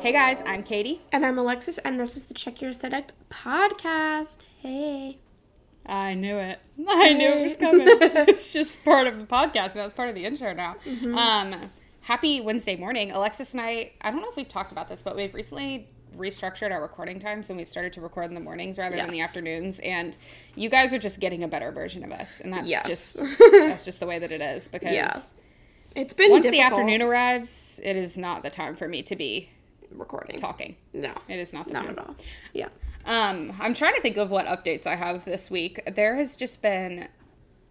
Hey guys, I'm Katie. And I'm Alexis, and this is the Check Your Aesthetic podcast. Hey. I knew it. I knew it was coming. it's just part of the podcast. Now it's part of the intro now. Um, happy Wednesday morning. Alexis and I, I don't know if we've talked about this, but we've recently restructured our recording times and we've started to record in the mornings rather than the afternoons. And you guys are just getting a better version of us. And that's Yes. just that's just the way that it is because Yeah. It's been once the afternoon arrives, it is not the time for me to be recording. talking. No. It is not the Not time. at all. Yeah. Um, I'm trying to think of what updates I have this week. There has just been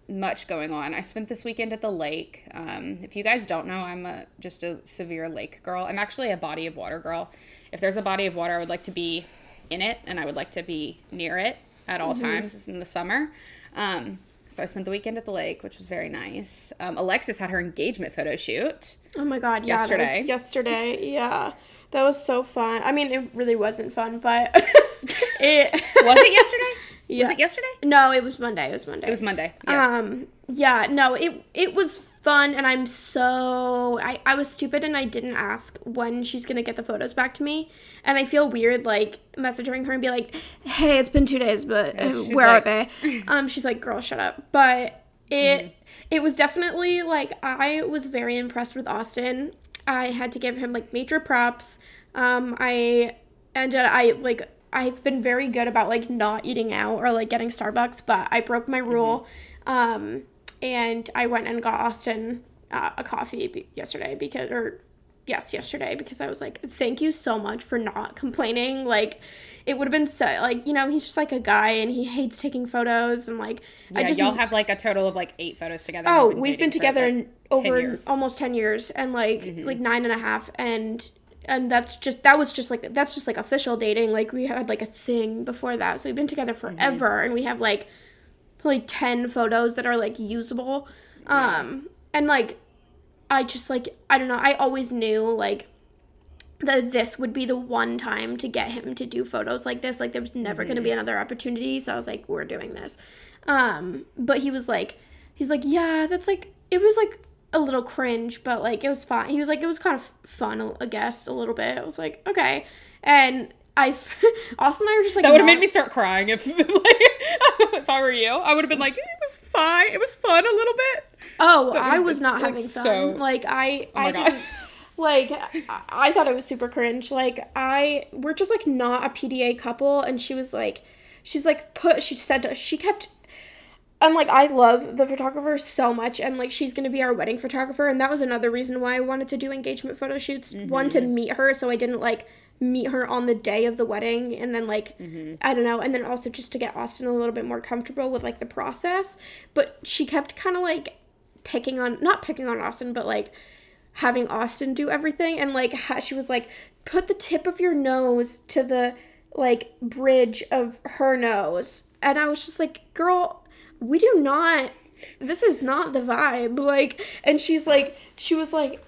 much going on. I spent this weekend at the lake. Um, if you guys don't know, I'm a, just a severe lake girl. I'm actually a body of water girl. If there's a body of water, I would like to be in it and I would like to be near it at all times. It's in the summer. Um, so I spent the weekend at the lake, which was very nice. Um, Alexis had her engagement photo shoot. Oh my god, yeah. Yesterday. yesterday, yeah. That was so fun. I mean, it really wasn't fun, but it. Was it yesterday? Was it yesterday? No, it was Monday. It was Monday. It was Monday. Yes. Um, yeah, no, it it was fun, and I'm so I I was stupid and I didn't ask when she's gonna get the photos back to me, and I feel weird like messaging her and be like, hey, it's been two days, but uh, she's where like- are they? Um, she's like, girl, shut up. But it it was definitely like I was very impressed with Austin. I had to give him like major props. Um, I ended I like I've been very good about like not eating out or like getting Starbucks, but I broke my rule. Um, and I went and got Austin uh, a coffee yesterday because or yes, yesterday because I was like, thank you so much for not complaining. Like it would have been so like, you know, he's just like a guy and he hates taking photos and like I Yeah, just y'all have like a total of like eight photos together. Oh, You've we've been together like, in over years. Mm-hmm. almost ten years, and like like nine and a half, and and that's just that was just like that's just like official dating. Like we had like a thing before that, so we've been together Mm-hmm. forever, and we have like probably ten photos that are like usable, um, and like I just like I don't know. I always knew like that this would be the one time to get him to do photos like this. Like there was never going to be another opportunity. So I was like, we're doing this. Um, but he was like, he's like, yeah, that's like, it was like a little cringe, but like it was fine. He was like, it was kind of fun, I guess, a little bit. I was like, okay. And I, Austin and I were just like, That would have made me start crying if like if I were you. I would have been like, it was fine. It was fun a little bit. Oh, I was not having fun. so- Like I, oh my I God. didn't. Like I, thought it was super cringe. Like I, we're just like not a PDA couple, and she was like, she's like put. She said she kept. And like I love the photographer so much, and like she's gonna be our wedding photographer, and that was another reason why I wanted to do engagement photo shoots. One to mm-hmm. meet her, so I didn't like meet her on the day of the wedding, and then like mm-hmm. I don't know, and then also just to get Austin a little bit more comfortable with like the process. But she kept kind of like picking on not picking on Austin, but like having Austin do everything and like ha- she was like put the tip of your nose to the like bridge of her nose. And I was just like girl we do not this is not the vibe. Like and she's like she was like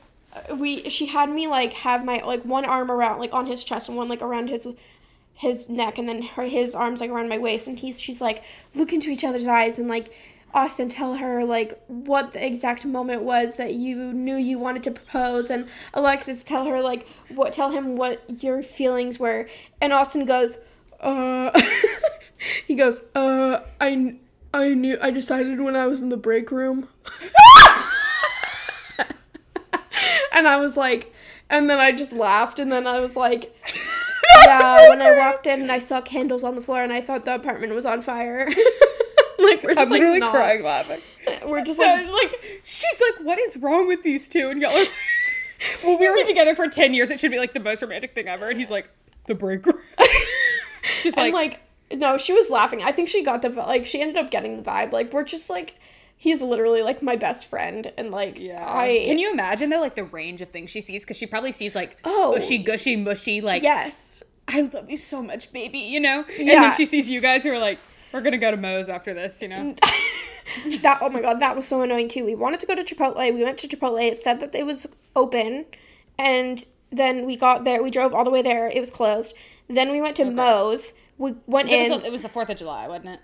we she had me like have my like one arm around like on his chest and one like around his his neck and then her his arms like around my waist and he's she's like look into each other's eyes and like Austin tell her like what the exact moment was that you knew you wanted to propose and Alexis tell her like what tell him what your feelings were and Austin goes uh he goes uh I I knew I decided when I was in the break room and I was like and then I just laughed and then I was like yeah, when I walked in and I saw candles on the floor and I thought the apartment was on fire. like we're just I'm like literally not- crying laughing. We're just So like like she's like, what is wrong with these two? And y'all are Well, we were together for ten years. It should be like the most romantic thing ever. And he's like, the break room. She's and like, like no, she was laughing. I think she got the like she ended up getting the vibe. Like we're just like he's literally like my best friend and like yeah. I Can you imagine though, like the range of things she sees? Because she probably sees like Oh. gushy, gushy, mushy, like yes. I love you so much, baby. You know. yeah. And then she sees you guys who are like, we're gonna go to Moe's after this. You know. That oh my god, that was so annoying too. We wanted to go to Chipotle. We went to Chipotle. It said that it was open, and then we got there. We drove all the way there. It was closed. Then we went to Moe's. We went It in. was, it was the Fourth of July, wasn't it?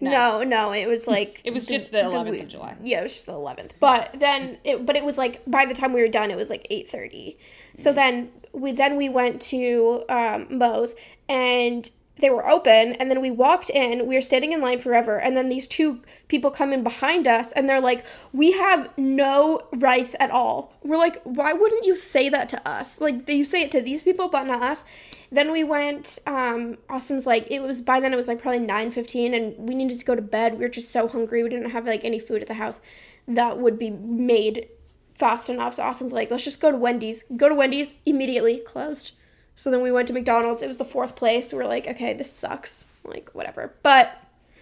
No, no, it was like It was just the 11th of July. Yeah, it was just the eleventh. But then, it, but it was like by the time we were done, it was like eight thirty. So then we then we went to um, Moe's and they were open, and then we walked in. We were standing in line forever, and then these two people come in behind us, and they're like, "We have no rice at all." We're like, "Why wouldn't you say that to us? Like you say it to these people, but not us." Then we went. Um, Austin's like, it was by then it was like probably nine fifteen, and we needed to go to bed. We were just so hungry. We didn't have like any food at the house that would be made fast enough. So Austin's like, let's just go to Wendy's. Go to Wendy's immediately closed. So then we went to McDonald's. It was the fourth place. We are like, okay, this sucks. Like whatever. But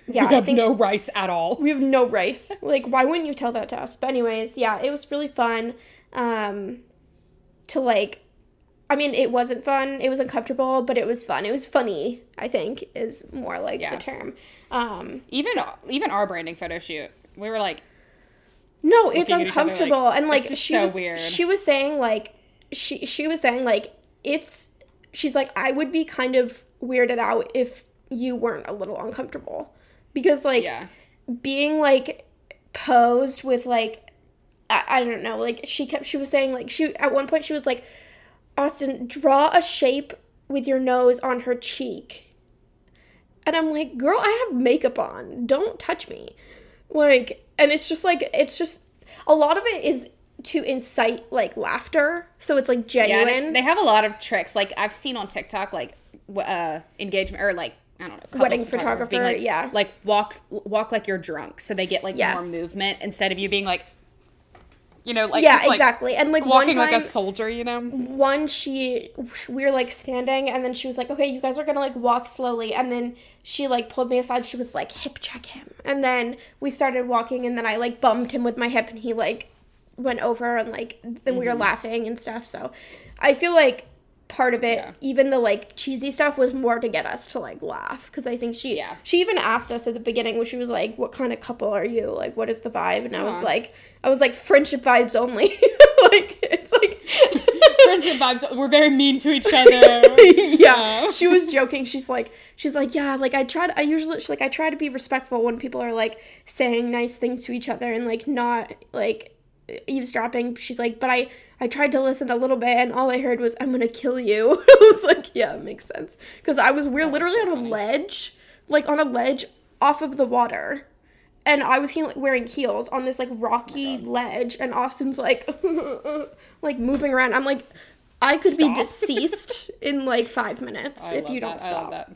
yeah, We I have think no rice at all. we have no rice. Like, why wouldn't you tell that to us? But anyways, yeah, it was really fun. Um, to like, I mean, it wasn't fun. It was uncomfortable, but it was fun. It was funny. I think is more like Yeah. the term. Um, Even even our branding photo shoot, we were like, no, it's uncomfortable, like, and like she so was, weird. she was saying like, she she was saying like it's. She's like, I would be kind of weirded out if you weren't a little uncomfortable, because like yeah, being like posed with like I, I don't know like she kept she was saying like she at one point she was like austin draw a shape with your nose on her cheek and i'm like girl i have makeup on don't touch me like and it's just like it's just a lot of it is to incite like laughter so it's like yeah. genuine it's- they have a lot of tricks. Like I've seen on TikTok, like uh, engagement or like I don't know, Wedding photographer, like, yeah. like walk walk like you're drunk, so they get like Yes. more movement instead of you being like, you know, like yeah just, like, exactly. And like walking one time like a soldier, you know. one she we were like standing and then she was like okay you guys are gonna like walk slowly and then she like pulled me aside she was like hip check him. And then we started walking and then i like bumped him with my hip and he like went over and like then we were mm-hmm. laughing and stuff so i feel like part of it Yeah. even the like cheesy stuff was more to get us to like laugh because i think she Yeah. she even asked us at the beginning when she was like what kind of couple are you like what is the vibe and i was Aw. like i was like friendship vibes only like it's like Friendship vibes. We're very mean to each other. yeah she was joking she's like she's like yeah like i try to i usually like i try to be respectful when people are like saying nice things to each other and like not like eavesdropping she's like but i i tried to listen a little bit and all i heard was i'm gonna kill you i was like yeah it makes sense because i was we're literally on a ledge like on a ledge off of the water and I was he- wearing heels on this like rocky oh ledge, and Austin's like, like moving around. I'm like, I could be deceased in like five minutes if you don't that. Stop. that.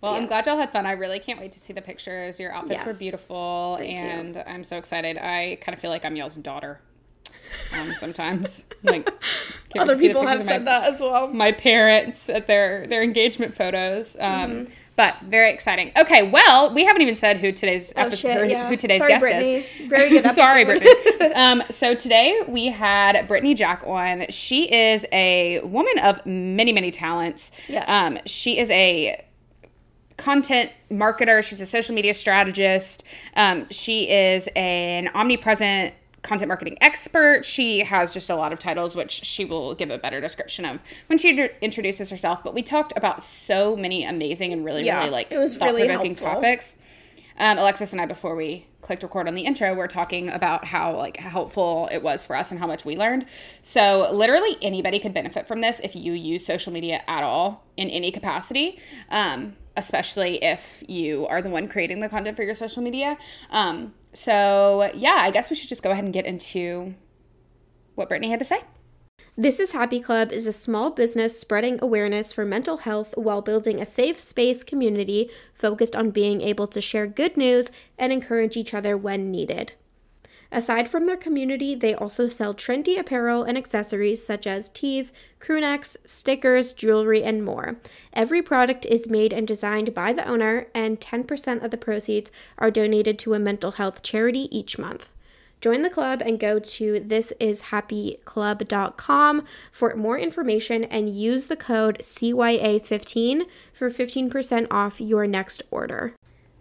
Well, I'm glad y'all had fun. I really can't wait to see the pictures. Your outfits were beautiful, Thank you. and I'm so excited. I kind of feel like I'm y'all's daughter. Um, sometimes, like Other to see the people have said my, that as well. My parents at their their engagement photos. Um, Mm-hmm. But very exciting. Okay, well, we haven't even said who today's Oh, episode, shit, yeah. who today's Sorry, guest Brittany. is. Very good Sorry. Brittany. um, so today we had Brittany Jack on. She is a woman of many, many talents. Yes. Um, she is a content marketer. She's a social media strategist. Um, she is an omnipresent content marketing expert. She has just a lot of titles, which she will give a better description of when she introduces herself. But we talked about so many amazing and really, Yeah, really like it was really helpful. topics. Um, Alexis and I, before we clicked record on the intro, we're talking about how like helpful it was for us and how much we learned. So literally anybody could benefit from this if you use social media at all in any capacity. Um, especially if you are the one creating the content for your social media. Um, so yeah, I guess we should just go ahead and get into what Brittany had to say. This is Happy Club is a small business spreading awareness for mental health while building a safe space community focused on being able to share good news and encourage each other when needed. Aside from their community, they also sell trendy apparel and accessories such as tees, crewnecks, stickers, jewelry, and more. Every product is made and designed by the owner, and 10% of the proceeds are donated to a mental health charity each month. Join the club and go to thisishappyclub.com for more information and use the code CYA15 for 15% off your next order.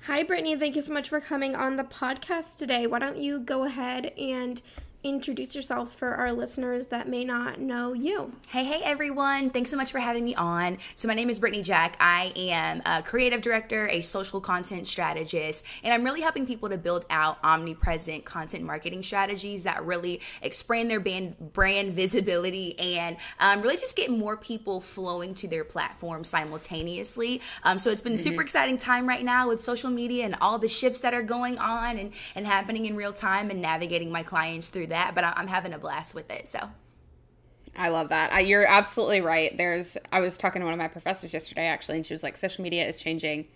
Hi, Brittany. Thank you so much for coming on the podcast today. Why don't you go ahead and introduce yourself for our listeners that may not know you. Hey, hey, everyone. Thanks so much for having me on. So, my name is Brittany Jack. I am a creative director, a social content strategist, and I'm really helping people to build out omnipresent content marketing strategies that really expand their brand, brand visibility and um, really just get more people flowing to their platform simultaneously. Um, so, it's been mm-hmm. a super exciting time right now with social media and all the shifts that are going on and, and happening in real time and navigating my clients through that, but I'm having a blast with it. So. I love that. I, you're absolutely right. There's, I was talking to one of my professors yesterday actually, and she was like, social media is changing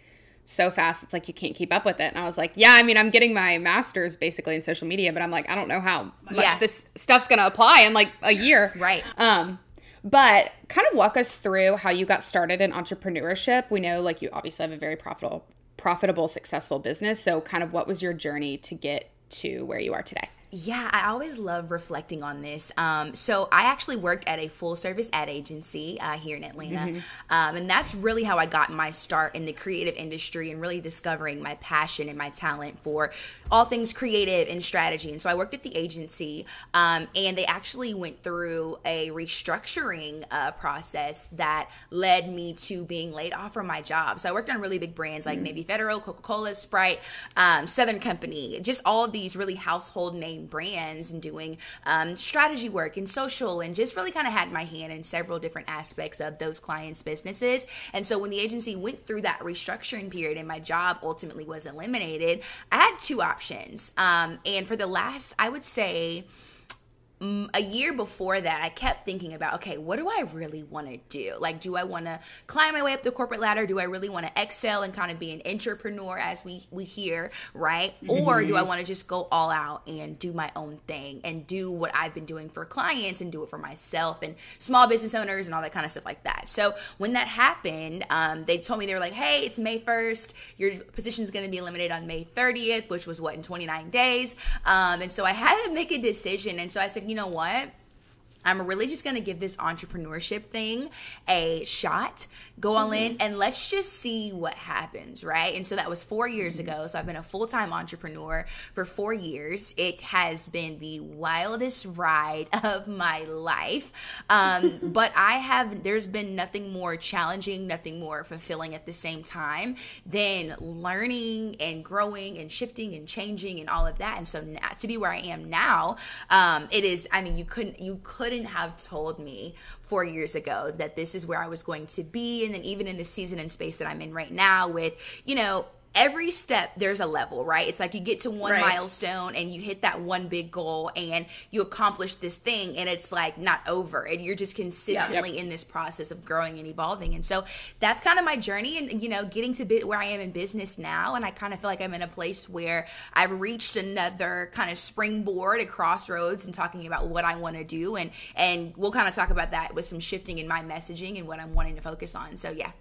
so fast. It's like you can't keep up with it. And I was like, yeah, I mean, I'm getting my master's basically in social media, but I'm like, I don't know how much yeah. this stuff's going to apply in like a year. Right. Um, but kind of walk us through how you got started in entrepreneurship. We know like you obviously have a very profitable, profitable, successful business. So kind of what was your journey to get to where you are today? Yeah, I always love reflecting on this. Um, so I actually worked at a full service ad agency uh, here in Atlanta, mm-hmm. um, and that's really how I got my start in the creative industry and really discovering my passion and my talent for all things creative and strategy. And so I worked at the agency, um, and they actually went through a restructuring uh, process that led me to being laid off from my job. So I worked on really big brands like mm-hmm. Navy Federal, Coca Cola, Sprite, um, Southern Company, just all of these really household names brands and doing um, strategy work and social and just really kind of had my hand in several different aspects of those clients' businesses. And so when the agency went through that restructuring period and my job ultimately was eliminated, I had two options. Um, and for the last, I would say, a year before that, I kept thinking about, okay, what do I really want to do? Like, do I want to climb my way up the corporate ladder? Do I really want to excel and kind of be an entrepreneur as we we hear, right? Mm-hmm. Or do I want to just go all out and do my own thing and do what I've been doing for clients and do it for myself and small business owners and all that kind of stuff like that. So when that happened, um, they told me they were like, hey, it's May 1st. Your position is going to be eliminated on May 30th, which was what in 29 days. Um, and so I had to make a decision. And so I said, you know what? I'm really just going to give this entrepreneurship thing a shot, go all mm-hmm. in, and let's just see what happens, right? And so that was four years mm-hmm. ago. So I've been a full time entrepreneur for four years. It has been the wildest ride of my life. Um, but I have, there's been nothing more challenging, nothing more fulfilling at the same time than learning and growing and shifting and changing and all of that. And so now, to be where I am now, um, it is, I mean, you couldn't, you couldn't couldn't have told me four years ago that this is where I was going to be. And then even in the season and space that I'm in right now with, you know, every step there's a level right it's like you get to one right. milestone and you hit that one big goal and you accomplish this thing and it's like not over and you're just consistently yeah. yep. in this process of growing and evolving and so that's kind of my journey and you know getting to bit where i am in business now and i kind of feel like i'm in a place where i've reached another kind of springboard at crossroads and talking about what i want to do and and we'll kind of talk about that with some shifting in my messaging and what i'm wanting to focus on so yeah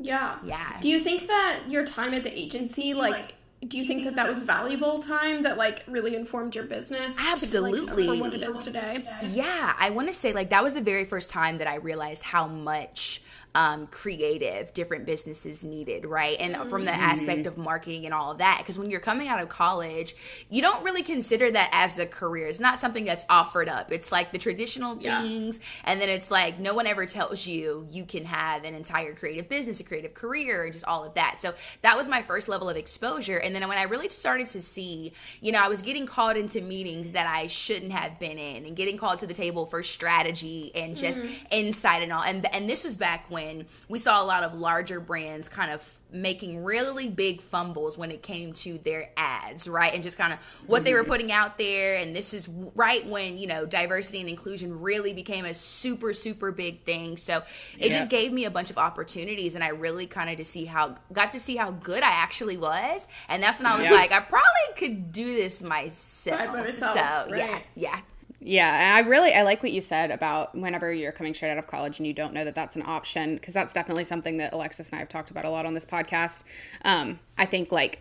yeah. Yeah. Do you think that your time at the agency, like, like do you, do you think, think, that that was valuable time that like really informed your business absolutely to, like, for what it is today yeah i want to say like that was the very first time that i realized how much um, creative different businesses needed, right? And mm-hmm. from the mm-hmm. aspect of marketing and all of that. Because when you're coming out of college, you don't really consider that as a career. It's not something that's offered up. It's like the traditional things. Yeah. And then it's like no one ever tells you you can have an entire creative business, a creative career, and just all of that. So that was my first level of exposure. And then when I really started to see, you know, I was getting called into meetings that I shouldn't have been in and getting called to the table for strategy and just mm-hmm. insight and all. And, and this was back when when we saw a lot of larger brands kind of making really big fumbles when it came to their ads, right? And just kind of what they were mm-hmm. putting out there. And this is right when, you know, diversity and inclusion really became a super, super big thing. So it yeah. just gave me a bunch of opportunities. And I really kind of to see how, got to see how good I actually was. And that's when I was yeah. like, I probably could do this myself. myself so right. yeah, yeah. Yeah, and I really I like what you said about whenever you're coming straight out of college and you don't know that that's an option because that's definitely something that Alexis and I have talked about a lot on this podcast. Um, I think like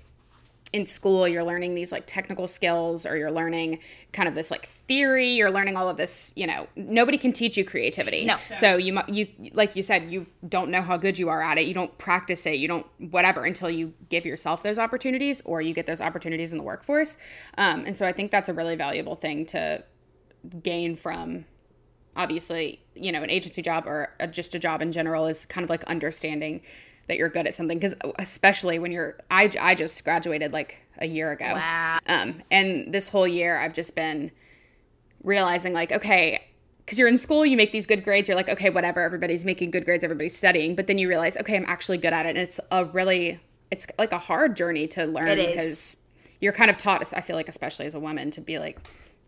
in school you're learning these like technical skills or you're learning kind of this like theory you're learning all of this you know nobody can teach you creativity No. so you mu- you like you said you don't know how good you are at it you don't practice it you don't whatever until you give yourself those opportunities or you get those opportunities in the workforce um, and so i think that's a really valuable thing to gain from obviously you know an agency job or a, just a job in general is kind of like understanding that you're good at something. Because especially when you're I, I just graduated like a year ago. Wow. um, and this whole year i've just been realizing like okay because you're in school you make these good grades you're like okay whatever everybody's making good grades everybody's studying. But then you realize okay i'm actually good at it. And it's a really it's like a hard journey to learn because you're kind of taught i feel like especially as a woman to be like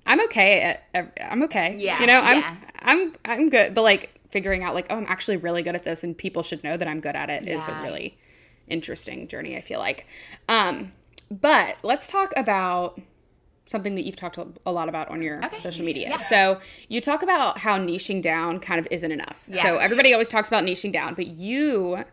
i'm okay at i'm okay Yeah, you know i'm yeah. i'm i'm good but like figuring out like oh i'm actually really good at this and people should know that i'm good at it is Yeah. a really interesting journey i feel like um but let's talk about something that you've talked a lot about on your Okay. social media. Yeah. So you talk about how niching down kind of isn't enough. Yeah. So everybody always talks about niching down, but you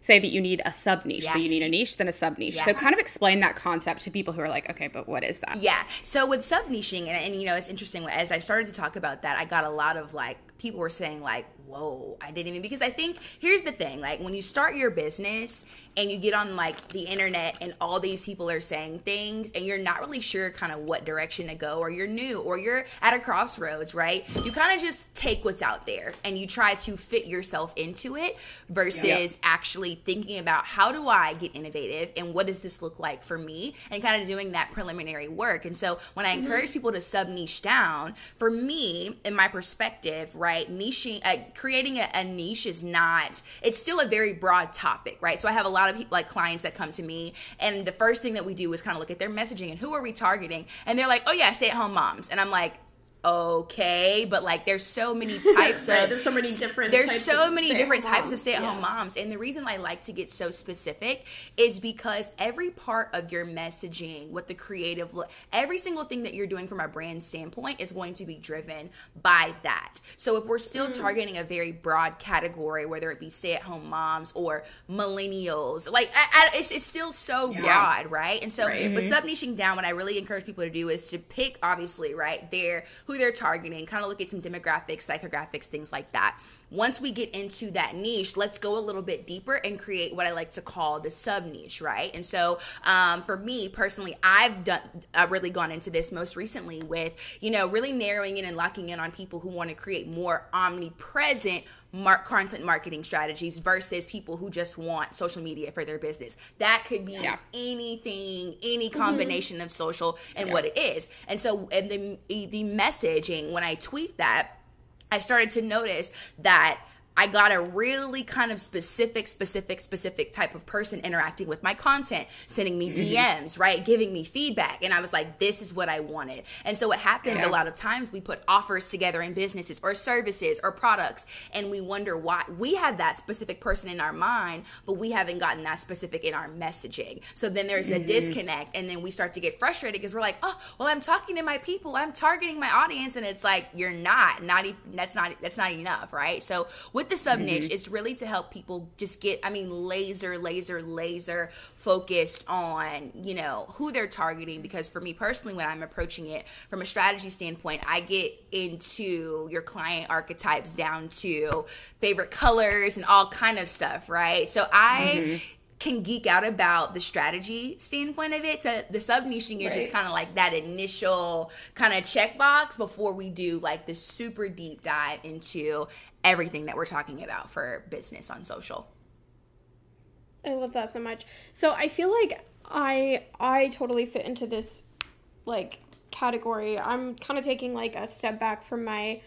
say that you need a sub niche. Yeah. So you need a niche, then a sub niche. So kind of explain that concept to people who are like, okay, but what is that? Yeah. So with sub niching, and, and you know, it's interesting. As I started to talk about that, I got a lot of like people were saying like, "Whoa, I didn't even." Because I think here's the thing: like when you start your business and you get on like the internet, and all these people are saying things, and you're not really sure kind of what direction to go, or you're new, or you're at a crossroads, right? You kind of just take what's out there and you try to fit yourself into it versus Yeah. actually thinking about how do I get innovative and what does this look like for me and kind of doing that preliminary work. And so when I mm-hmm. encourage people to sub niche down, for me, in my perspective, right, niching, uh, creating a, a niche is not, it's still a very broad topic, right? So I have a lot of people, like clients that come to me and the first thing that we do is kind of look at their messaging and who are we targeting? And they're like, oh yeah, stay at home moms. And I'm like, okay but like there's so many types Right, of there's so many different there's types so of many different types of stay-at-home yeah. moms and the reason i like to get so specific is because every part of your messaging what the creative look every single thing that you're doing from a brand standpoint is going to be driven by that so if we're still Mm. targeting a very broad category whether it be stay-at-home moms or millennials like I, I, it's, it's still so broad right and so Right. with sub niching down what i really encourage people to do is to pick obviously right their who they're targeting kind of look at some demographics psychographics things like that. Once we get into that niche let's go a little bit deeper and create what i like to call the sub niche right? And so um, for me personally i've done i've really gone into this most recently with you know really narrowing in and locking in on people who want to create more omnipresent mark content marketing strategies versus people who just want social media for their business. That could be Yeah. anything, any mm-hmm. combination of social and what it is. And so, and the the messaging when I tweet that, I started to notice that. I got a really kind of specific, specific, specific type of person interacting with my content, sending me mm-hmm. DMs, right? Giving me feedback. And I was like, this is what I wanted. And so what happens Yeah. a lot of times we put offers together in businesses or services or products and we wonder why we have that specific person in our mind, but we haven't gotten that specific in our messaging. So then there's a mm-hmm. disconnect and then we start to get frustrated because we're like, oh, well, I'm talking to my people, I'm targeting my audience. And it's like, you're not, not even, that's not, that's not enough, right? So with the sub niche, mm-hmm. it's really to help people just get, I mean, laser, laser, laser focused on, you know, who they're targeting. Because for me personally, when I'm approaching it from a strategy standpoint, I get into your client archetypes down to favorite colors and all kind of stuff, right? So I mm-hmm. Can geek out about the strategy standpoint of it. So the sub niching is just kind of like that initial kind of checkbox before we do like the super deep dive into everything that we're talking about for business on social. I love that so much. So I feel like I I totally fit into this like category. I'm kind of taking like a step back from my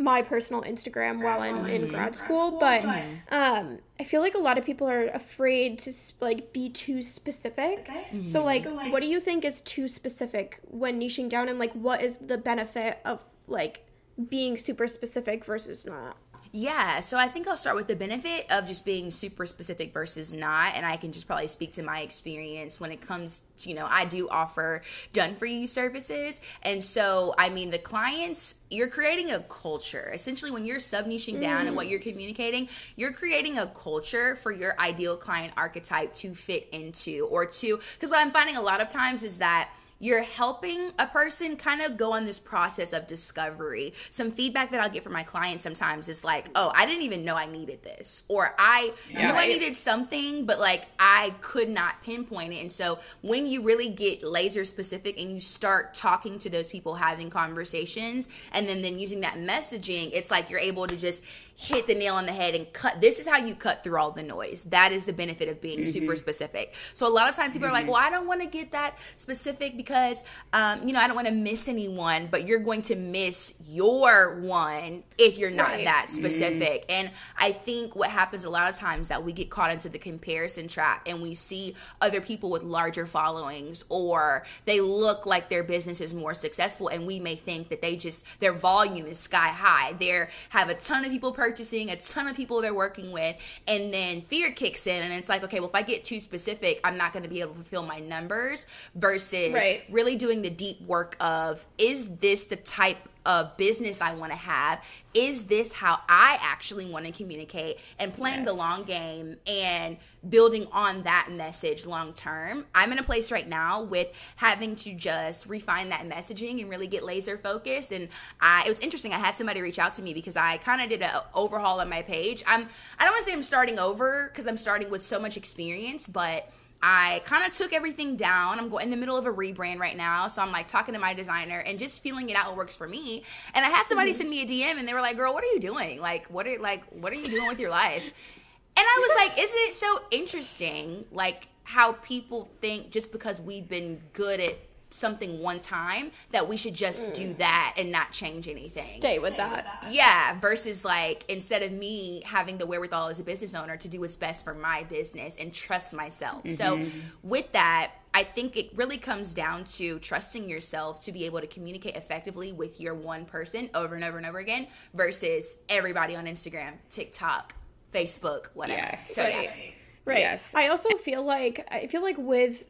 my personal Instagram while I'm in grad school, but um I feel like a lot of people are afraid to like be too specific. So like what do you think is too specific when niching down and like what is the benefit of like being super specific versus not? Yeah, so I think I'll start with the benefit of just being super specific versus not, and I can just probably speak to my experience when it comes to, you know, I do offer done for you services. And so, I mean, the clients, you're creating a culture. Essentially, when you're sub niching mm. down and what you're communicating, you're creating a culture for your ideal client archetype to fit into or to, because what I'm finding a lot of times is that you're helping a person kind of go on this process of discovery. Some feedback that I'll get from my clients sometimes is like, oh, I didn't even know I needed this. Or I yeah, knew right. I needed something, but like I could not pinpoint it. And so when you really get laser specific and you start talking to those people, having conversations, and then, then using that messaging, it's like you're able to just hit the nail on the head and cut. This is how you cut through all the noise. That is the benefit of being mm-hmm. super specific. So a lot of times people mm-hmm. are like, mm-hmm. well, I don't want to get that specific because, um, you know, I don't want to miss anyone, but you're going to miss your one if you're not right. that mm-hmm. specific. Mm-hmm. And I think what happens a lot of times that we get caught into the comparison trap and we see other people with larger followings or they look like their business is more successful and we may think that they just, their volume is sky high. They have a ton of people per purchasing, a ton of people they're working with, and then fear kicks in, and it's like, okay, well, if I get too specific, I'm not going to be able to fulfill my numbers. Versus right. really doing the deep work of, is this the type of business I want to have? Is this how I actually want to communicate? And playing yes. the long game and building on that message long term. I'm in a place right now with having to just refine that messaging and really get laser focused. And I, it was interesting. I had somebody reach out to me because I kind of did an overhaul on my page. I'm I don't want to say I'm starting over because I'm starting with so much experience, but I kind of took everything down. I'm going in the middle of a rebrand right now, so I'm like talking to my designer and just feeling it out what works for me. And I had somebody mm-hmm. send me a DM and they were like, "Girl, what are you doing? Like, what are like what are you doing with your life?" And I was like, "Isn't it so interesting like how people think just because we've been good at something one time that we should just mm. do that and not change anything. Stay with that. Yeah, versus like instead of me having the wherewithal as a business owner to do what's best for my business and trust myself. Mm-hmm. So with that, I think it really comes down to trusting yourself to be able to communicate effectively with your one person over and over and over again versus everybody on Instagram, TikTok, Facebook, whatever. Yes. So, right. Yeah. Right. Yes. I also feel like I feel like with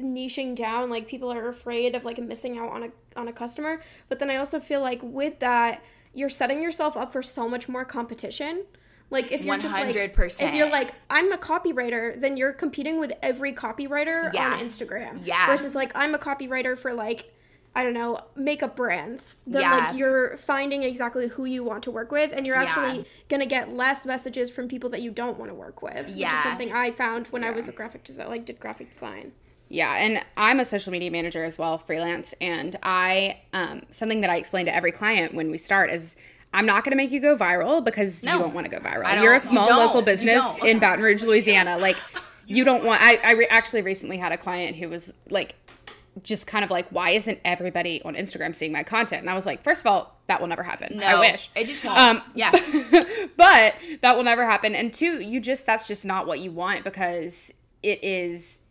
niching down like people are afraid of like missing out on a on a customer but then i also feel like with that you're setting yourself up for so much more competition like if you're 100%. just like if you're like I'm a copywriter, then you're competing with every copywriter yeah. on Instagram. Yeah. Versus like I'm a copywriter for like I don't know makeup brands. Yeah. like you're finding exactly who you want to work with, and you're actually yeah. gonna get less messages from people that you don't want to work with. Yeah. Which is something I found when yeah. I was a graphic design, like did graphic design. Yeah, and I'm a social media manager as well, freelance. And I, um, something that I explain to every client when we start is I'm not going to make you go viral because no. you don't want to go viral. You're a small local business in Baton Rouge, Louisiana. Like, you don't want, I, I re- actually recently had a client who was like, just kind of like, why isn't everybody on Instagram seeing my content? And I was like, first of all, that will never happen. No, I wish. It just won't. Um, yeah. but that will never happen. And two, you just, that's just not what you want because it is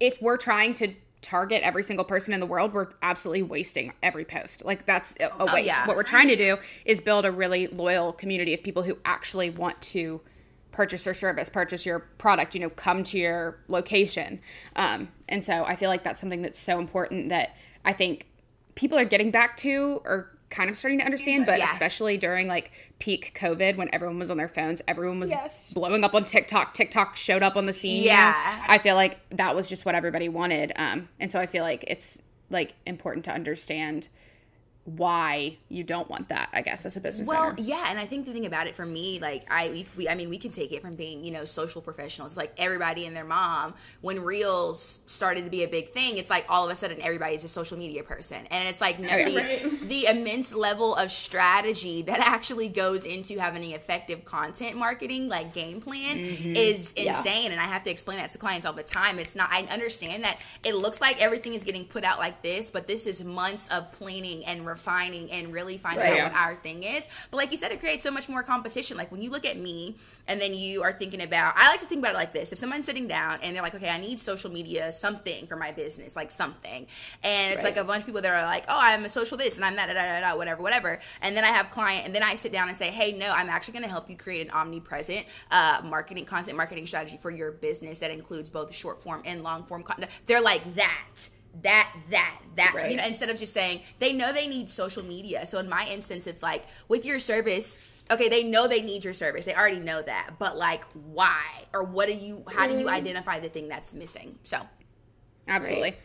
if we're trying to target every single person in the world, we're absolutely wasting every post. Like that's a, a oh, waste. yeah. What we're trying to do is build a really loyal community of people who actually want to purchase your service, purchase your product, you know, come to your location. Um, and so I feel like that's something that's so important that I think people are getting back to or kind of starting to understand, but yeah. especially during like peak COVID when everyone was on their phones, everyone was yes. blowing up on TikTok. TikTok showed up on the scene. Yeah. I feel like that was just what everybody wanted. Um, and so I feel like it's like important to understand why you don't want that i guess as a business well owner. yeah and i think the thing about it for me like i we, we, i mean we can take it from being you know social professionals like everybody and their mom when reels started to be a big thing it's like all of a sudden everybody's a social media person and it's like oh, yeah, the, right. the immense level of strategy that actually goes into having an effective content marketing like game plan mm-hmm. is insane yeah. and i have to explain that to clients all the time it's not i understand that it looks like everything is getting put out like this but this is months of planning and refining and really finding Right. out what our thing is. But like you said, it creates so much more competition. Like when you look at me and then you are thinking about, I like to think about it like this: if someone's sitting down and they're like, okay, I need social media something for my business, like something, and it's Right. like a bunch of people that are like, oh, I'm a social this and I'm that, da, da, da, whatever, whatever. And then I have client, and then I sit down and say, hey, no, I'm actually going to help you create an omnipresent uh, marketing, content marketing strategy for your business that includes both short form and long form content. They're like that. That, that, that, Right. you know, instead of just saying they know they need social media. So in my instance, it's like with your service, okay, they know they need your service. They already know that. But like, why? Or what do you, how do you mm-hmm. identify the thing that's missing? So, Absolutely.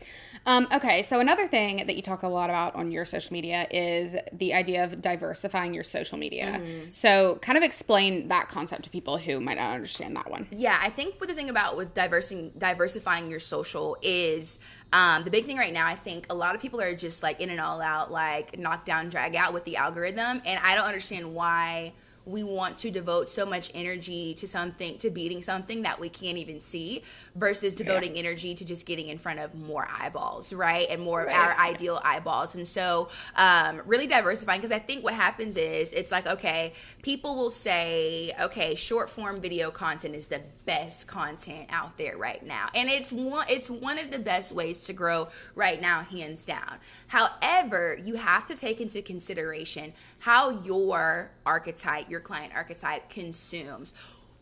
Um, okay, so another thing that you talk a lot about on your social media is the idea of diversifying your social media. So, kind of explain that concept to people who might not understand that one. Yeah, I think what the thing about with diversing diversifying your social is um, the big thing right now. I think a lot of people are just like in and all out, like knock down, drag out with the algorithm, and I don't understand why we want to devote so much energy to something to beating something that we can't even see versus devoting energy to just getting in front of more eyeballs right? And more of our ideal eyeballs. And so um, really diversifying because i think what happens is it's like okay people will say okay short form video content is the best content out there right now and it's one it's one of the best ways to grow right now hands down however you have to take into consideration how your archetype your client archetype consumes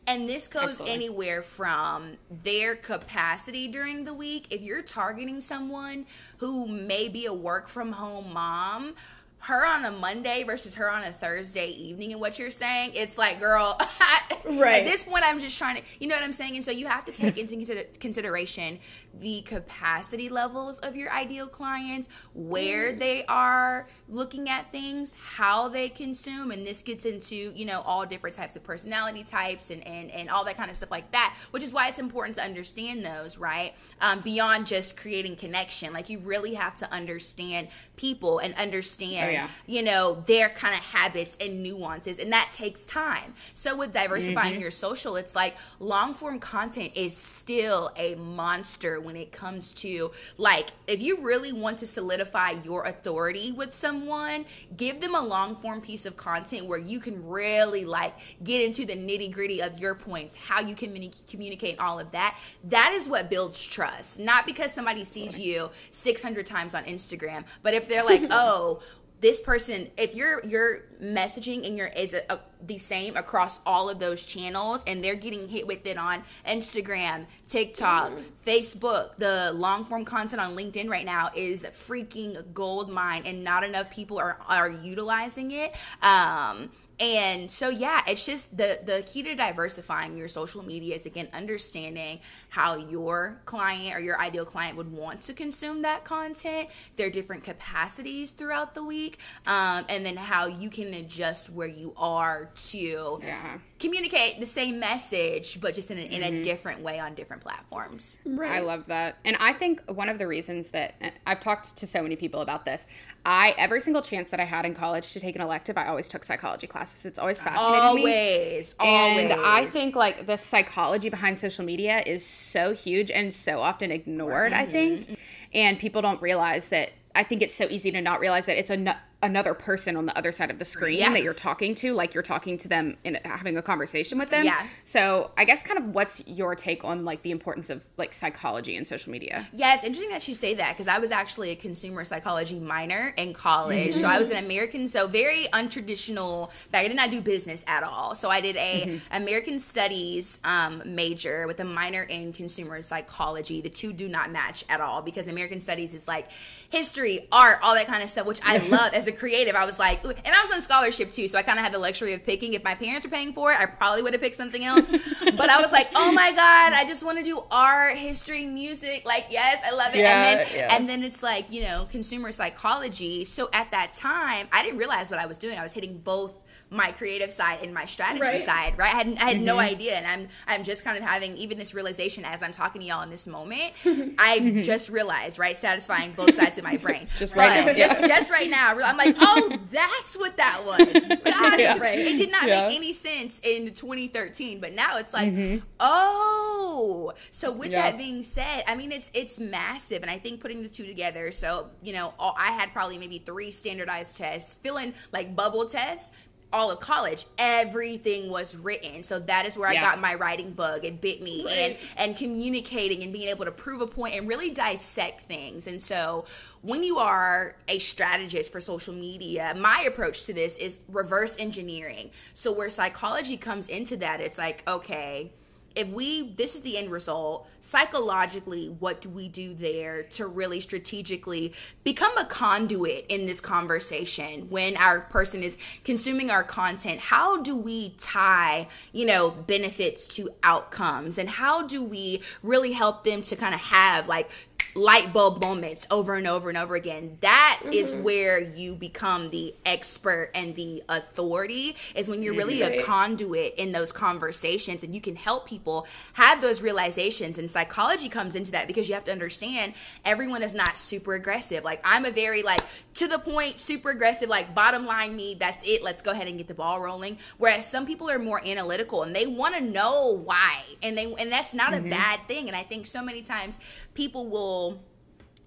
and this goes Absolutely. anywhere from their capacity during the week. If you're targeting someone who may be a work from home mom, her on a Monday versus her on a Thursday evening, and what you're saying, it's like, girl, Right. at this point, I'm just trying to, you know what I'm saying? And so you have to take into consider- consideration the capacity levels of your ideal clients, where they are looking at things, how they consume, and this gets into, you know, all different types of personality types and, and, and all that kind of stuff like that, which is why it's important to understand those, right? Um, beyond just creating connection. Like, you really have to understand people and understand, Oh, yeah. you know, their kind of habits and nuances, and that takes time. So, with diversifying your social, it's like long form content is still a monster when it comes to like, if you really want to solidify your authority with someone, give them a long form piece of content where you can really like get into the nitty gritty of your points, how you can communi- communicate, all of that. That is what builds trust, not because somebody sees you 600 times on Instagram, but if they're like, oh, this person if your your messaging and your is a, a- the same across all of those channels and they're getting hit with it on instagram tiktok facebook the long form content on linkedin right now is freaking gold mine and not enough people are are utilizing it. Um and so yeah it's just the the key to diversifying your social media is again understanding how your client or your ideal client would want to consume that content their different capacities throughout the week um, and then how you can adjust where you are to Yeah. communicate the same message but just in a, in a different way on different platforms Right. I love that. And I think one of the reasons that I've talked to so many people about this, I every single chance that I had in college to take an elective, I always took psychology It's always fascinated me. always always And I think like the psychology behind social media is so huge and so often ignored, I mm-hmm. think. And people don't realize that I think it's so easy to not realize that it's a another person on the other side of the screen Yeah. that you're talking to like you're talking to them and having a conversation with them. Yeah. So, I guess kind of what's your take on like the importance of like psychology and social media? Yeah, it's interesting that you say that because I was actually a consumer psychology minor in college. So I was an American, so very untraditional. Back I did not do business at all. So I did a American Studies um, major with a minor in consumer psychology. The two do not match at all because American Studies is like history, art, all that kind of stuff, which I love as a creative. I was like, and I was on scholarship too, so I kind of had the luxury of picking. If my parents were paying for it, I probably would have picked something else. but I was like, oh my god, I just want to do art, history, music. Like, yes, I love it. Yeah, and then yeah. and then it's like you know consumer psychology. So at that time, I didn't realize what I was doing. I was hitting both my creative side and my strategy Right. side, right? I had, I had no mm-hmm. idea, and I'm I'm just kind of having even this realization as I'm talking to y'all in this moment. I mm-hmm. just realized, right, satisfying both sides of my brain. Just right now, just just right now, I'm like, oh, that's what that was. Got Yeah. it. Right. It did not Yeah. make any sense in 2013, but now it's like, mm-hmm. oh. So with Yeah. that being said, I mean it's it's massive, and I think putting the two together. So you know, all, I had probably maybe three standardized tests, filling like bubble tests. All of college, everything was written. So that is where I got my writing bug. It bit me, and and communicating and being able to prove a point and really dissect things. And so when you are a strategist for social media, my approach to this is reverse engineering. So where psychology comes into that, it's like, okay, if we this is the end result. Psychologically what do we do there to really strategically become a conduit in this conversation when our person is consuming our content? How do we tie you know benefits to outcomes? And how do we really help them to kind of have like light bulb moments over and over and over again. That is mm-hmm. where you become the expert and the authority is when you're really a conduit in those conversations and you can help people have those realizations and psychology comes into that because you have to understand everyone is not super aggressive. Like I'm a very like to the point super aggressive like bottom line me that's it let's go ahead and get the ball rolling whereas some people are more analytical and they want to know why and they and that's not a mm-hmm. bad thing and I think so many times people will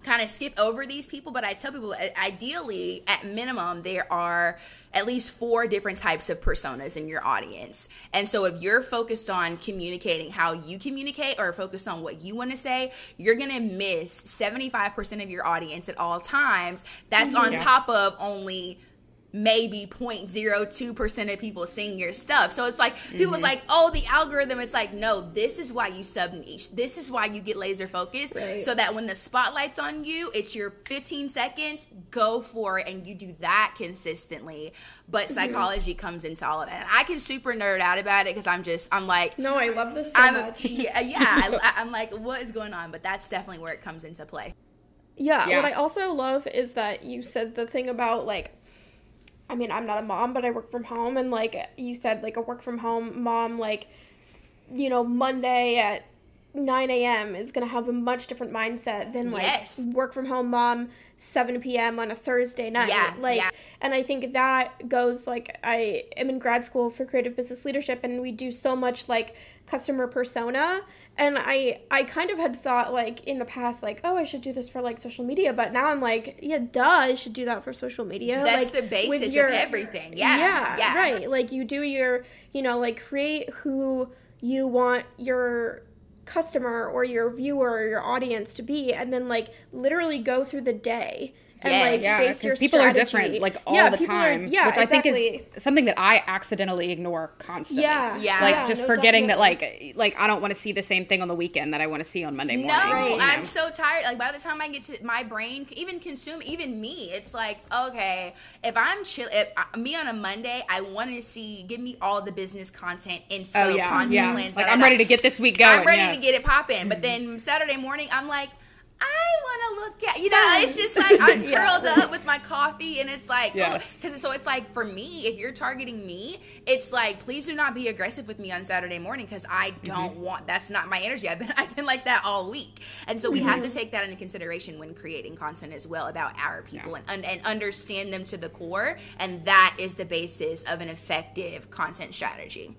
kind of skip over these people but i tell people uh, ideally at minimum there are at least four different types of personas in your audience. And so if you're focused on communicating how you communicate or focused on what you want to say you're going to miss 75% of your audience at all times. That's on Yeah. top of only maybe 0.02% of people seeing your stuff. So it's like people's mm-hmm. like, "Oh, the algorithm." It's like, "No, this is why you sub niche. This is why you get laser focused Right. so that when the spotlight's on you, it's your 15 seconds, go for it and you do that consistently." But mm-hmm. psychology comes into all of it. And I can super nerd out about it cuz I'm just I'm like No, I love this so I'm much. yeah, yeah I, I'm like what is going on? But that's definitely where it comes into play. Yeah, Yeah. what I also love is that you said the thing about like I mean, I'm not a mom, but I work from home and like you said like a work from home mom like you know, Monday at 9 a.m. is going to have a much different mindset than like Yes. work from home mom 7 p.m. on a Thursday night. Yeah, like, yeah. and I think that goes like I am in grad school for creative business leadership, and we do so much like customer persona. And I I kind of had thought like in the past like oh I should do this for like social media, but now I'm like yeah duh I should do that for social media. That's like, the with basis your- of everything. Yeah. yeah, yeah. right. Like you do your, you know, like create who you want your customer or your viewer or your audience to be, and then like literally go through the day and Yes. like Yeah, base your because people are different like all Yeah, the people are- time, yeah, which I think is something that I accidentally ignore constantly. Yeah, Yeah. like yeah, just no, forgetting definitely. that like like I don't want to see the same thing on the weekend that I want to see on Monday No, morning. Right. you know? I'm so tired. Like by the time I get to my brain, even consume, even me, it's like okay, if I'm chill, if uh, me on a Monday, I want to see, give me all the business content, inspo Oh, yeah, content yeah. plans. Like, da, da, I'm da. ready to get this week going. I'm ready yeah. to get it popping. But then Saturday morning, I'm like. I want to look at you know. It's just like I'm Yeah, curled right. up with my coffee, and it's like, Yes. because so it's like for me, if you're targeting me, it's like please do not be aggressive with me on Saturday morning because I Mm-hmm. don't want that's not my energy. I've been I've been like that all week, and so we have Mm-hmm. to take that into consideration when creating content as well about our people and, and and understand them to the core, and that is the basis of an effective content strategy.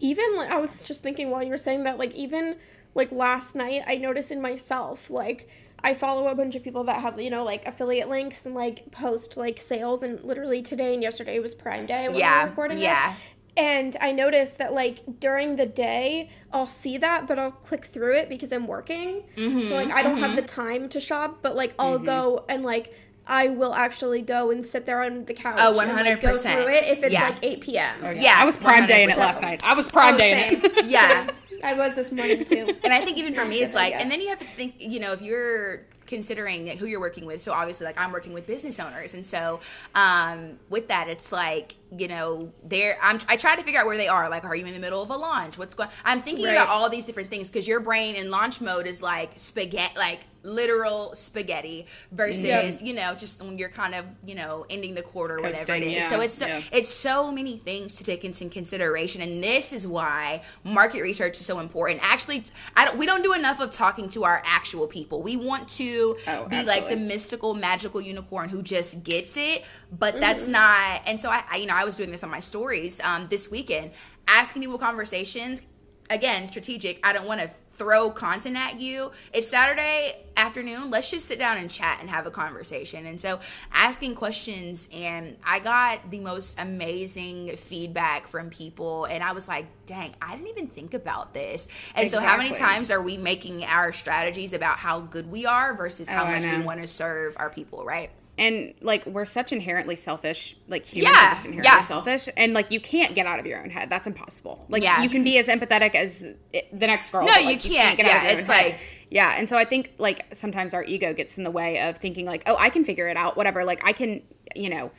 even like I was just thinking while you were saying that, like even like last night, I noticed in myself, like I follow a bunch of people that have you know like affiliate links and like post like sales, and literally today and yesterday was Prime Day when we Yeah, were recording yeah. this. And I noticed that like during the day, I'll see that, but I'll click through it because I'm working. Mm-hmm, so like I don't have the time to shop, but like I'll go and like I will actually go and sit there on the couch. Oh, and, like, go 100%. through it if it's Yeah. like 8 p.m. Yeah, I was prime day in it last night. I was prime Oh, day in it. Yeah. I was this morning too. And I think even for me, it's like, and then you have to think, you know, if you're considering who you're working with. So obviously, like I'm working with business owners, and so um, with that, it's like you know, they're I'm I try to figure out where they are. Like, are you in the middle of a launch? What's going? I'm thinking Right. about all these different things because your brain in launch mode is like spaghetti, like literal spaghetti versus you know just when you're kind of you know ending the quarter or whatever it Coasting, is. yeah, so it's so, yeah. it's so many things to take into consideration and this is why market research is so important. Actually I don't, we don't do enough of talking to our actual people. We want to Oh, be like the mystical magical unicorn who just gets it but that's not and so I, I you know i was doing this on my stories um, this weekend asking people conversations again strategic i don't want to throw content at you it's saturday afternoon let's just sit down and chat and have a conversation. And so asking questions and i got the most amazing feedback from people and i was like dang i didn't even think about this. And so how many times are we making our strategies about how good we are versus how Oh, much we want to serve our people right and like we're such inherently selfish like humans Yeah, are just inherently yeah. selfish and like you can't get out of your own head that's impossible like Yeah. you can be as empathetic as it, the next girl No, but, you like, can't. get out of Yeah, your own it's head. like- yeah and so i think like sometimes our ego gets in the way of thinking like oh i can figure it out whatever like i can you know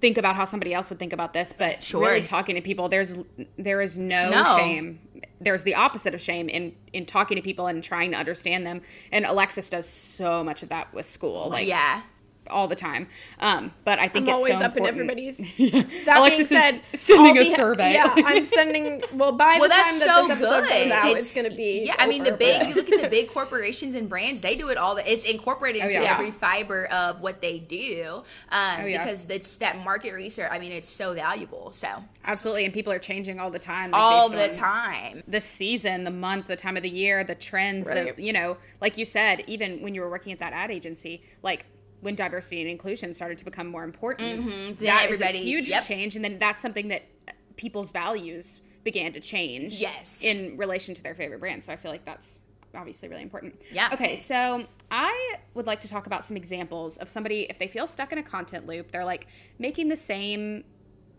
think about how somebody else would think about this but Sure. really talking to people there's there is no, No. shame there's the opposite of shame in in talking to people and trying to understand them and alexis does so much of that with school like yeah all the time. Um, but I think I'm it's always so up in important. everybody's. That Alexis being is said, sending I'll a be- survey. Yeah, I'm sending. Well, by well the that's time so that this episode good goes out, it's, going to be. yeah i mean the big but- you look at the big corporations and brands they do it all the, it's incorporated Oh, into yeah. every fiber of what they do um, Oh, yeah. because it's that market research i mean it's so valuable so Absolutely, and people are changing all the time. like, all the time The season, the month, the time of the year, the trends. Right. The you know, like you said, even when you were working at that ad agency, like when diversity and inclusion started to become more important, Then that is everybody- a huge yep. change, and then that's something that people's values began to change. Yes. in relation to their favorite brand. So I feel like that's obviously really important. Yeah. Okay, so I would like to talk about some examples of somebody if they feel stuck in a content loop, they're like making the same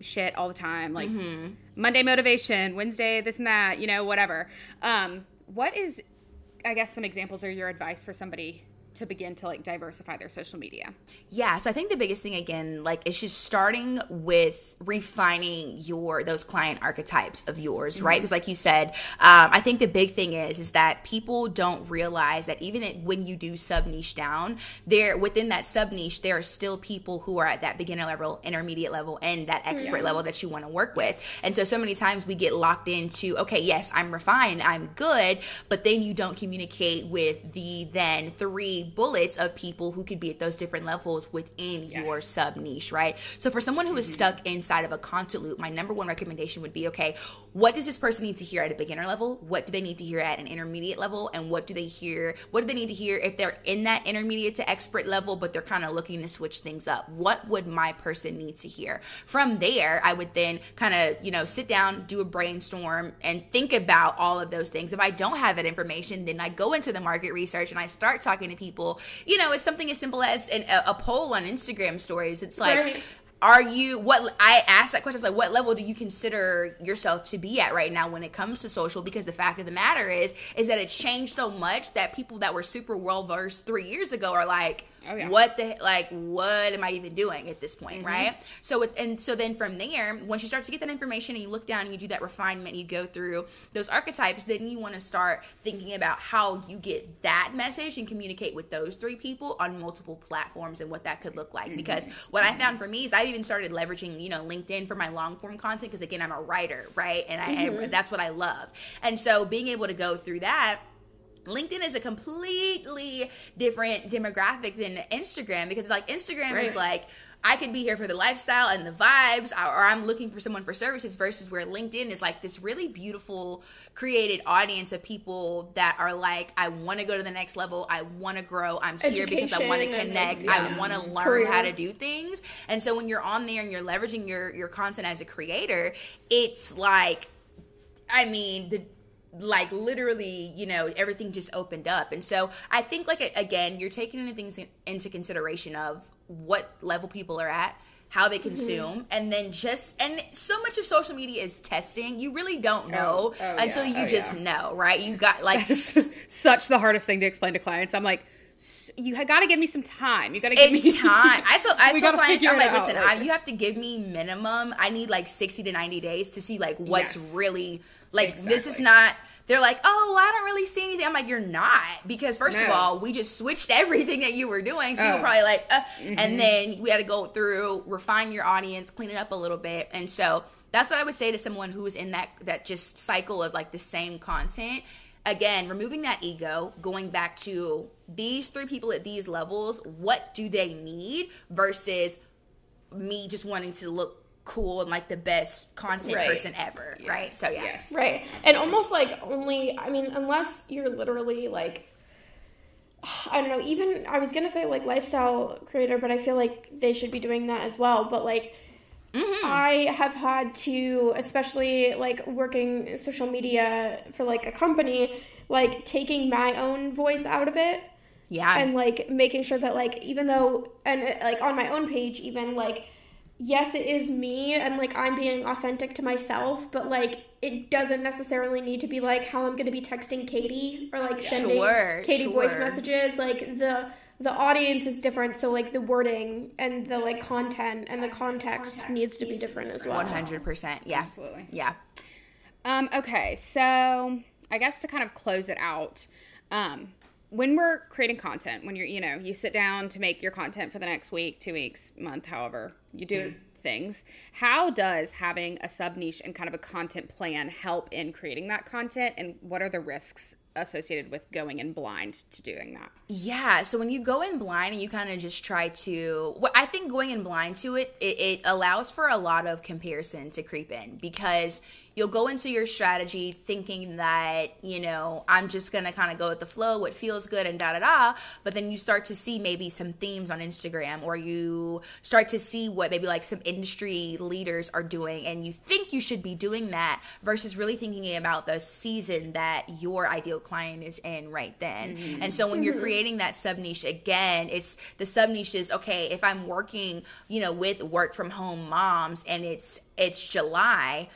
shit all the time, like Mm-hmm. Monday motivation, Wednesday this and that, you know, whatever. Um, what is, I guess, some examples or your advice for somebody to begin to like diversify their social media? Yeah, so I think the biggest thing again, like it's just starting with refining your those client archetypes of yours, right? Because like you said, um, I think the big thing is is that people don't realize that even when you do sub niche down, there within that sub niche, there are still people who are at that beginner level, intermediate level, and that expert level that you want to work with. And so so many times we get locked into, okay, yes, I'm refined, I'm good, but then you don't communicate with the then three bullets of people who could be at those different levels within your sub niche, right? So for someone who is mm-hmm. stuck inside of a content loop, my number one recommendation would be okay, what does this person need to hear at a beginner level? What do they need to hear at an intermediate level? And what do they hear? What do they need to hear if they're in that intermediate to expert level, but they're kind of looking to switch things up? What would my person need to hear? From there, I would then kind of, you know, sit down, do a brainstorm, and think about all of those things. If I don't have that information, then I go into the market research and I start talking to people. You know, it's something as simple as an, a, a poll on Instagram stories. It's like, Right. are you what I asked that question? It's like, what level do you consider yourself to be at right now when it comes to social? Because the fact of the matter is, is that it's changed so much that people that were super well versed three years ago are like, Oh, yeah. what the like, what am I even doing at this point, Mm-hmm. right? So with and so then from there, once you start to get that information and you look down and you do that refinement, you go through those archetypes, then you want to start thinking about how you get that message and communicate with those three people on multiple platforms and what that could look like. Because what I found for me is I've even started leveraging, you know, LinkedIn for my long form content because again, I'm a writer, right? And I and that's what I love. And so being able to go through that LinkedIn is a completely different demographic than Instagram because like Instagram is like I could be here for the lifestyle and the vibes or I'm looking for someone for services versus where LinkedIn is like this really beautiful created audience of people that are like I want to go to the next level, I want to grow, I'm here because I want to Education and, connect, yeah. I want to learn Career. how to do things. And so when you're on there and you're leveraging your your content as a creator, it's like I mean, the like literally, you know, everything just opened up. And so I think like again, you're taking things into consideration of what level people are at, how they mm-hmm. consume, and then just and so much of social media is testing. You really don't oh, know Oh, oh, until yeah, you oh, just yeah. know, right? You got like Such the hardest thing to explain to clients. I'm like, "S- you got to give me some time. You got to give me time. I tell I tell clients, I'm like, listen, I, you have to give me minimum. I need like 60 to 90 days to see like what's Yes. really like. This is not they're like, "Oh, I don't really see anything." I'm like, "You're not," because first of all, we just switched everything that you were doing. So people Oh. were probably like, uh, and then we had to go through, refine your audience, clean it up a little bit, and so that's what I would say to someone who is in that that just cycle of like the same content. Again, removing that ego, going back to these three people at these levels, what do they need versus me just wanting to look cool and like the best content Right. person ever, right? So yeah. Yes. Right. And almost like only, I mean, unless you're literally like, I don't know, even, I was going to say like lifestyle creator, but I feel like they should be doing that as well. But like, I have had to, especially like working social media for like a company, like taking my own voice out of it Yeah. and like making sure that like even though and uh, like on my own page even like yes it is me and like i'm being authentic to myself but like it doesn't necessarily need to be like how i'm going to be texting katie or like sending Sure, katie voice messages like the the audience is different so like the wording and the like content and the context needs to be different as well 100%. Yeah. Absolutely. Yeah. Um, okay, so I guess to kind of close it out, um, when we're creating content, when you're, you know, you sit down to make your content for the next week, two weeks, month, however you do mm-hmm. things, how does having a sub niche and kind of a content plan help in creating that content? And what are the risks associated with going in blind to doing that? Yeah, so when you go in blind and you kind of just try to, what I think going in blind to it, it, it allows for a lot of comparison to creep in because you'll go into your strategy thinking that, you know, I'm just gonna kind of go with the flow, what feels good and da da da. But then you start to see maybe some themes on Instagram or you start to see what maybe like some industry leaders are doing and you think you should be doing that versus really thinking about the season that your ideal client is in right then. Mm-hmm. And so when you're mm-hmm. creating that sub niche again, it's the sub niche is okay, if I'm working, you know, with work from home moms and it's it's July,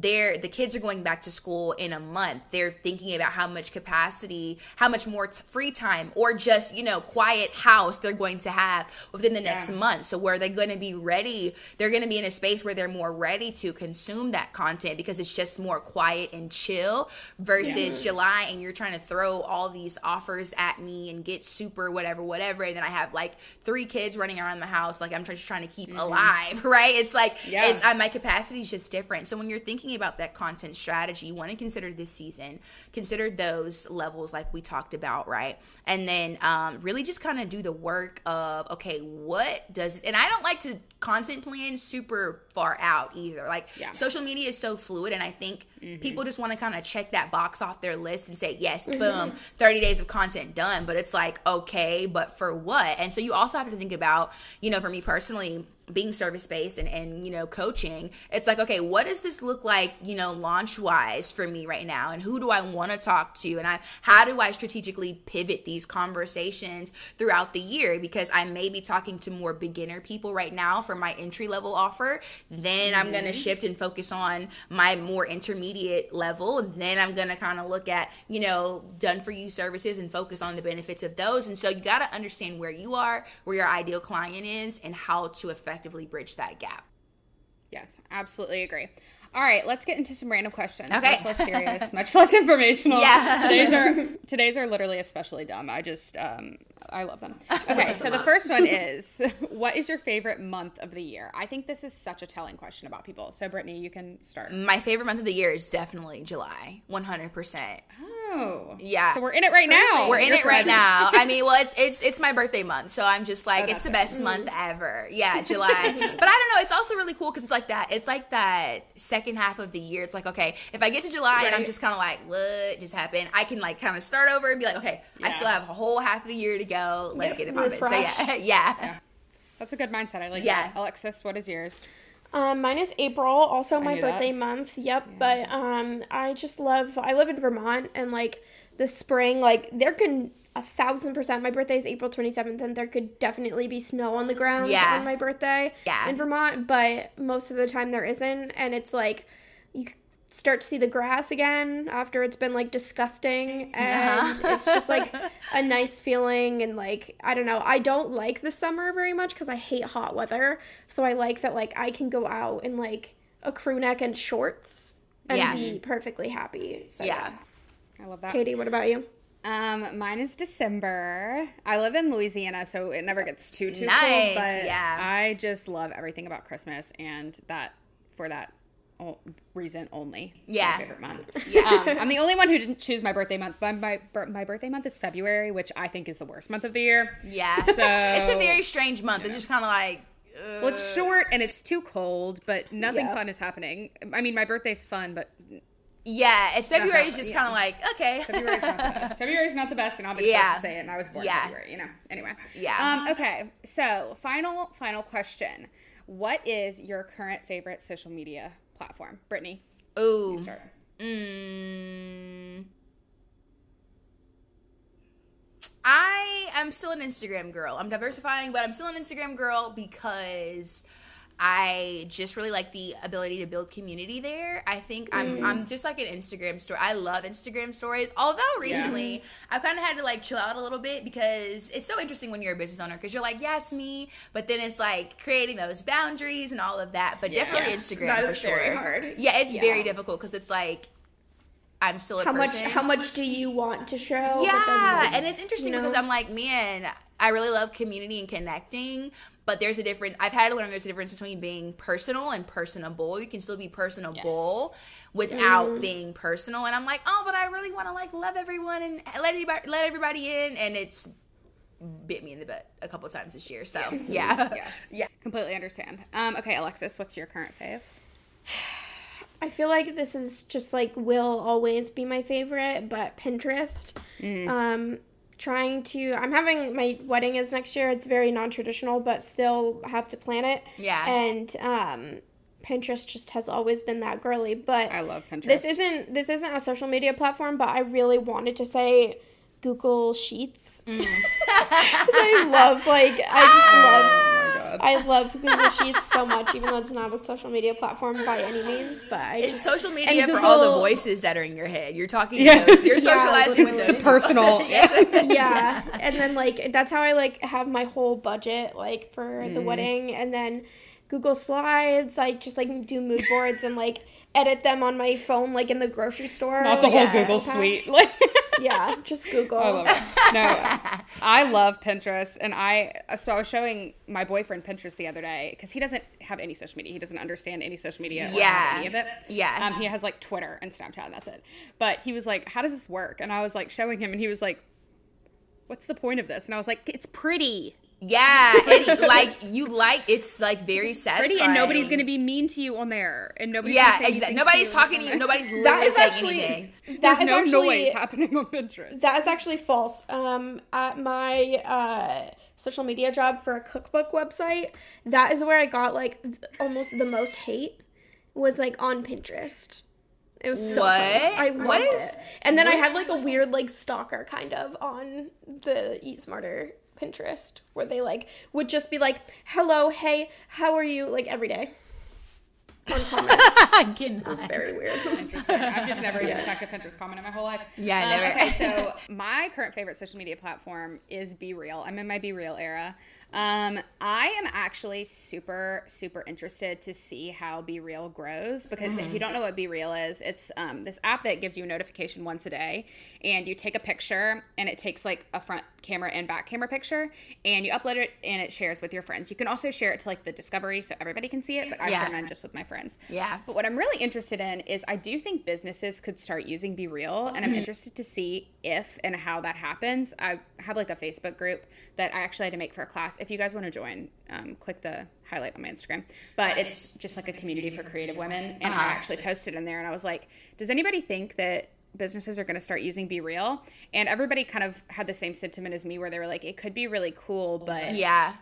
they're the kids are going back to school in a month. They're thinking about how much capacity how much more t- free time or just you know quiet house they're going to have within the next Yeah. month. So where they're going to be ready? They're going to be in a space where they're more ready to consume that content because it's just more quiet and chill versus july and you're trying to throw all these offers at me and get super whatever whatever. And then i have like three kids running around the house like i'm just trying to keep alive right? It's like Yeah. it's uh, my capacity is just different. So when you're thinking about that content strategy, you want to consider this season, consider those levels like we talked about, right? And then um, really just kind of do the work of okay, what does this? And I don't like to content plan super far out either. Like Yeah. social media is so fluid, and I think people just want to kind of check that box off their list and say yes, boom, 30 days of content done. But it's like okay, but for what? And so you also have to think about, you know, for me personally being service based and, and you know coaching it's like okay what does this look like you know launch wise for me right now? And who do i want to talk to? And i how do i strategically pivot these conversations throughout the year? Because i may be talking to more beginner people right now for my entry level offer. Then i'm going to mm-hmm. shift and focus on my more intermediate level. And then i'm going to kind of look at you know done for you services and focus on the benefits of those. And so you got to understand where you are where your ideal client is and how to effectively bridge that gap Yes, absolutely agree. All right, let's get into some random questions. Okay. Much less serious, much less informational. Yeah. Today's are today's are literally especially dumb. I just um I love them. Okay, so the first one is what is your favorite month of the year? I think this is such a telling question about people. So Brittany, you can start. my favorite month of the year is definitely july 100% Oh. Yeah. So we're in it right now. We're in You're it right now. I mean, well, it's it's it's my birthday month, so I'm just like Oh, it's the best month mm-hmm. ever. Yeah, July. but I don't know. It's also really cool because it's like that. It's like that second half of the year. It's like okay, if I get to July and I'm just kind of like, what just happened? I can like kind of start over and be like, okay, I still have a whole half of the year to go. Let's Yep, get it popping. So yeah, refresh. yeah. That's a good mindset. I like Yeah. that. Alexis, what is yours? Um, mine is April, also my knew that. birthday month. Yep, but um, I just love. I live in Vermont, and like the spring, like there can a thousand percent. My birthday is April twenty seventh, and there could definitely be snow on the ground Yeah. on my birthday Yeah. in Vermont. But most of the time there isn't, and it's like you start to see the grass again after it's been like disgusting and it's just like a nice feeling and like i don't know i don't like the summer very much because i hate hot weather so i like that like i can go out in like a crew neck and shorts and Yeah. be perfectly happy so Yeah. I love that. Katie, what about you? Um, mine is December. I live in Louisiana, so it never gets too too Nice, cold. But yeah. I just love everything about Christmas, and that for that o- reason only. It's Yeah. my favorite month. Yeah, um, I'm the only one who didn't choose my birthday month. But my my birthday month is February, which I think is the worst month of the year. Yeah. So it's a very strange month. It's just kind of like. Uh, well, it's short and it's too cold, but nothing Yeah. fun is happening. I mean, my birthday's fun, but yeah, it's February. It's just yeah. kind of like okay. February's not the best. February's not the best, and I'll be Yeah. to say it. And I was born Yeah. in February, you know. Anyway. Yeah. Um. Okay. So, final, final question: What is your current favorite social media platform, Brittany? Ooh. Start. Mm, I am still an Instagram girl. I'm diversifying, but I'm still an Instagram girl because I just really like the ability to build community there. I think I'm mm. I'm just like an Instagram story. I love Instagram stories. Although recently I've kind of had to like chill out a little bit because it's so interesting when you're a business owner because you're like, yeah, it's me, but then it's like creating those boundaries and all of that. But definitely Yes, Instagram that for sure. hard. Yeah, it's Yeah. very difficult because it's like I'm still a How much how much do you want to show? Yeah, then, like, and it's interesting you know? because I'm like, man, I really love community and connecting, but there's a difference. I've had to learn there's a difference between being personal and personable. You can still be personable without Mm-hmm. being personal, and I'm like, oh, but I really want to like love everyone and let everybody let everybody in, and it's bit me in the butt a couple times this year. So yeah, Yes. yeah. Completely understand. Um. Okay, Alexis, what's your current fave? I feel like this is just like will always be my favorite, but Pinterest. Mm. Um, trying to, I'm having my wedding is next year. It's very non traditional, but still have to plan it. Yeah. And um, Pinterest just has always been that girly. But I love Pinterest. this isn't this isn't a social media platform, but I really wanted to say Google Sheets. Mm. I love like I just love. I love Google Sheets so much, even though it's not a social media platform by any means. But I It's just, social media and for all the voices that are in your head. You're talking to Yeah. those. You're Yeah, socializing with those. it's personal. Yes. yeah, and then like that's how I like have my whole budget like for Mm. the wedding, and then Google Slides. I just like do mood boards and like edit them on my phone, like in the grocery store. Not the like, whole yeah, Google okay. suite. Like. Yeah, just Google. I love it. No, I love Pinterest, and I so I was showing my boyfriend Pinterest the other day because he doesn't have any social media. He doesn't understand any social media. Or Yeah. any of it. Yeah. Um, he has like Twitter and Snapchat, and that's it. But he was like, "How does this work?" And I was like showing him, and he was like, "What's the point of this?" And I was like, "It's pretty, Yeah, it's like you like it's like very satisfying. pretty, and nobody's gonna be mean to you on there, and nobody's Yeah, gonna say exactly. Nobody's to talking to you. Nobody's That literally is saying actually anything. that There's is no actually noise happening on Pinterest. that is actually false. Um, at my uh social media job for a cookbook website, that is where I got like th- almost the most hate was like on Pinterest. It was so What? funny. I What loved is- it. And then I had like a weird like stalker kind of on the Eat Smarter Pinterest where they like would just be like, "Hello, hey, how are you?" like every day. On comments. Goodness. Very weird. Interesting. I've just never even checked a Pinterest comment in my whole life. Yeah, Um, never. Okay, so my current favorite social media platform is BeReal. I'm in my BeReal era. Um, I am actually super, super interested to see how BeReal grows because if you don't know what BeReal is, it's um, this app that gives you a notification once a day, and you take a picture, and it takes like a front camera and back camera picture, and you upload it, and it shares with your friends. You can also share it to like the Discovery, so everybody can see it, but I Yeah. share mine just with my friends. Yeah. But what I'm really interested in is I do think businesses could start using BeReal, and I'm Mm-hmm. interested to see if and how that happens. I have like a Facebook group that I actually had to make for a class. If you guys want to join, um, click the highlight on my Instagram. But it's just like a community for creative women, and I Uh-huh. actually posted in there, and I was like, does anybody think that? Businesses are going to start using BeReal, and everybody kind of had the same sentiment as me, where they were like, "It could be really cool, but Yeah.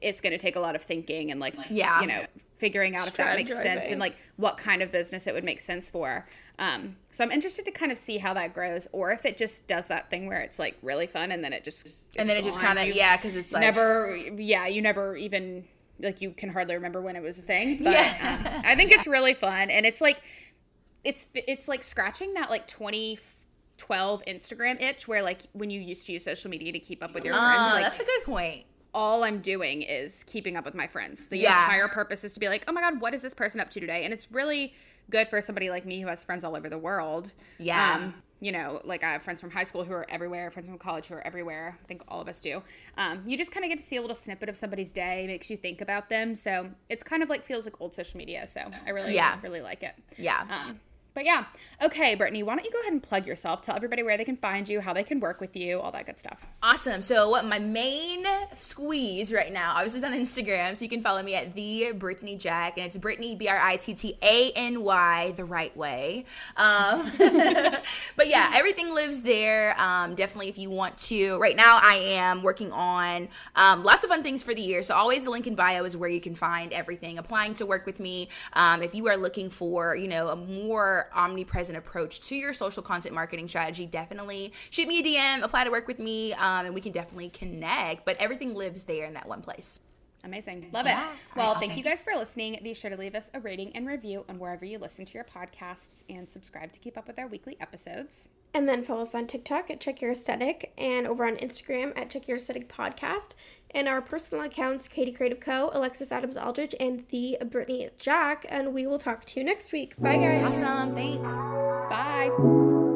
it's going to take a lot of thinking and like Yeah. you know figuring out if that makes sense and like what kind of business it would make sense for um, so i'm interested to kind of see how that grows or if it just does that thing where it's like really fun and then it just And then it just kind of yeah, because it's like never yeah you never even like you can hardly remember when it was a thing but Yeah. um, i think it's really fun and it's like it's it's like scratching that like 2012 instagram itch where like when you used to use social media to keep up with your friends Oh, like that's a good point. all I'm doing is keeping up with my friends. The Yeah. entire purpose is to be like, oh my God, what is this person up to today? And it's really good for somebody like me who has friends all over the world. Yeah. Um, you know, like I have friends from high school who are everywhere, friends from college who are everywhere. I think all of us do. Um, you just kind of get to see a little snippet of somebody's day, makes you think about them. So it's kind of like feels like old social media. So I really, Yeah. really like it. Yeah. Um, but yeah, okay, Brittany, why don't you go ahead and plug yourself? Tell everybody where they can find you, how they can work with you, all that good stuff. Awesome. So what my main squeeze right now, obviously is on Instagram, so you can follow me at the Brittany Jack, and it's Brittany B R I T T A N Y the right way. Um, but yeah, everything lives there. Um, definitely, if you want to. Right now, I am working on um, lots of fun things for the year. So always the link in bio is where you can find everything. Applying to work with me. Um, if you are looking for, you know, a more omnipresent approach to your social content marketing strategy, definitely shoot me a DM. Apply to work with me, um, and we can definitely connect. But everything lives there in that one place. Amazing. Love Yeah. it. Well, Awesome. thank you guys for listening. Be sure to leave us a rating and review on wherever you listen to your podcasts and subscribe to keep up with our weekly episodes. And then follow us on TikTok at Check Your Aesthetic and over on Instagram at Check Your Aesthetic Podcast. And our personal accounts, Katie Creative Co., Alexis Adams Aldrich, and the Brittany Jack. And we will talk to you next week. Bye, guys. Awesome. Thanks. Bye.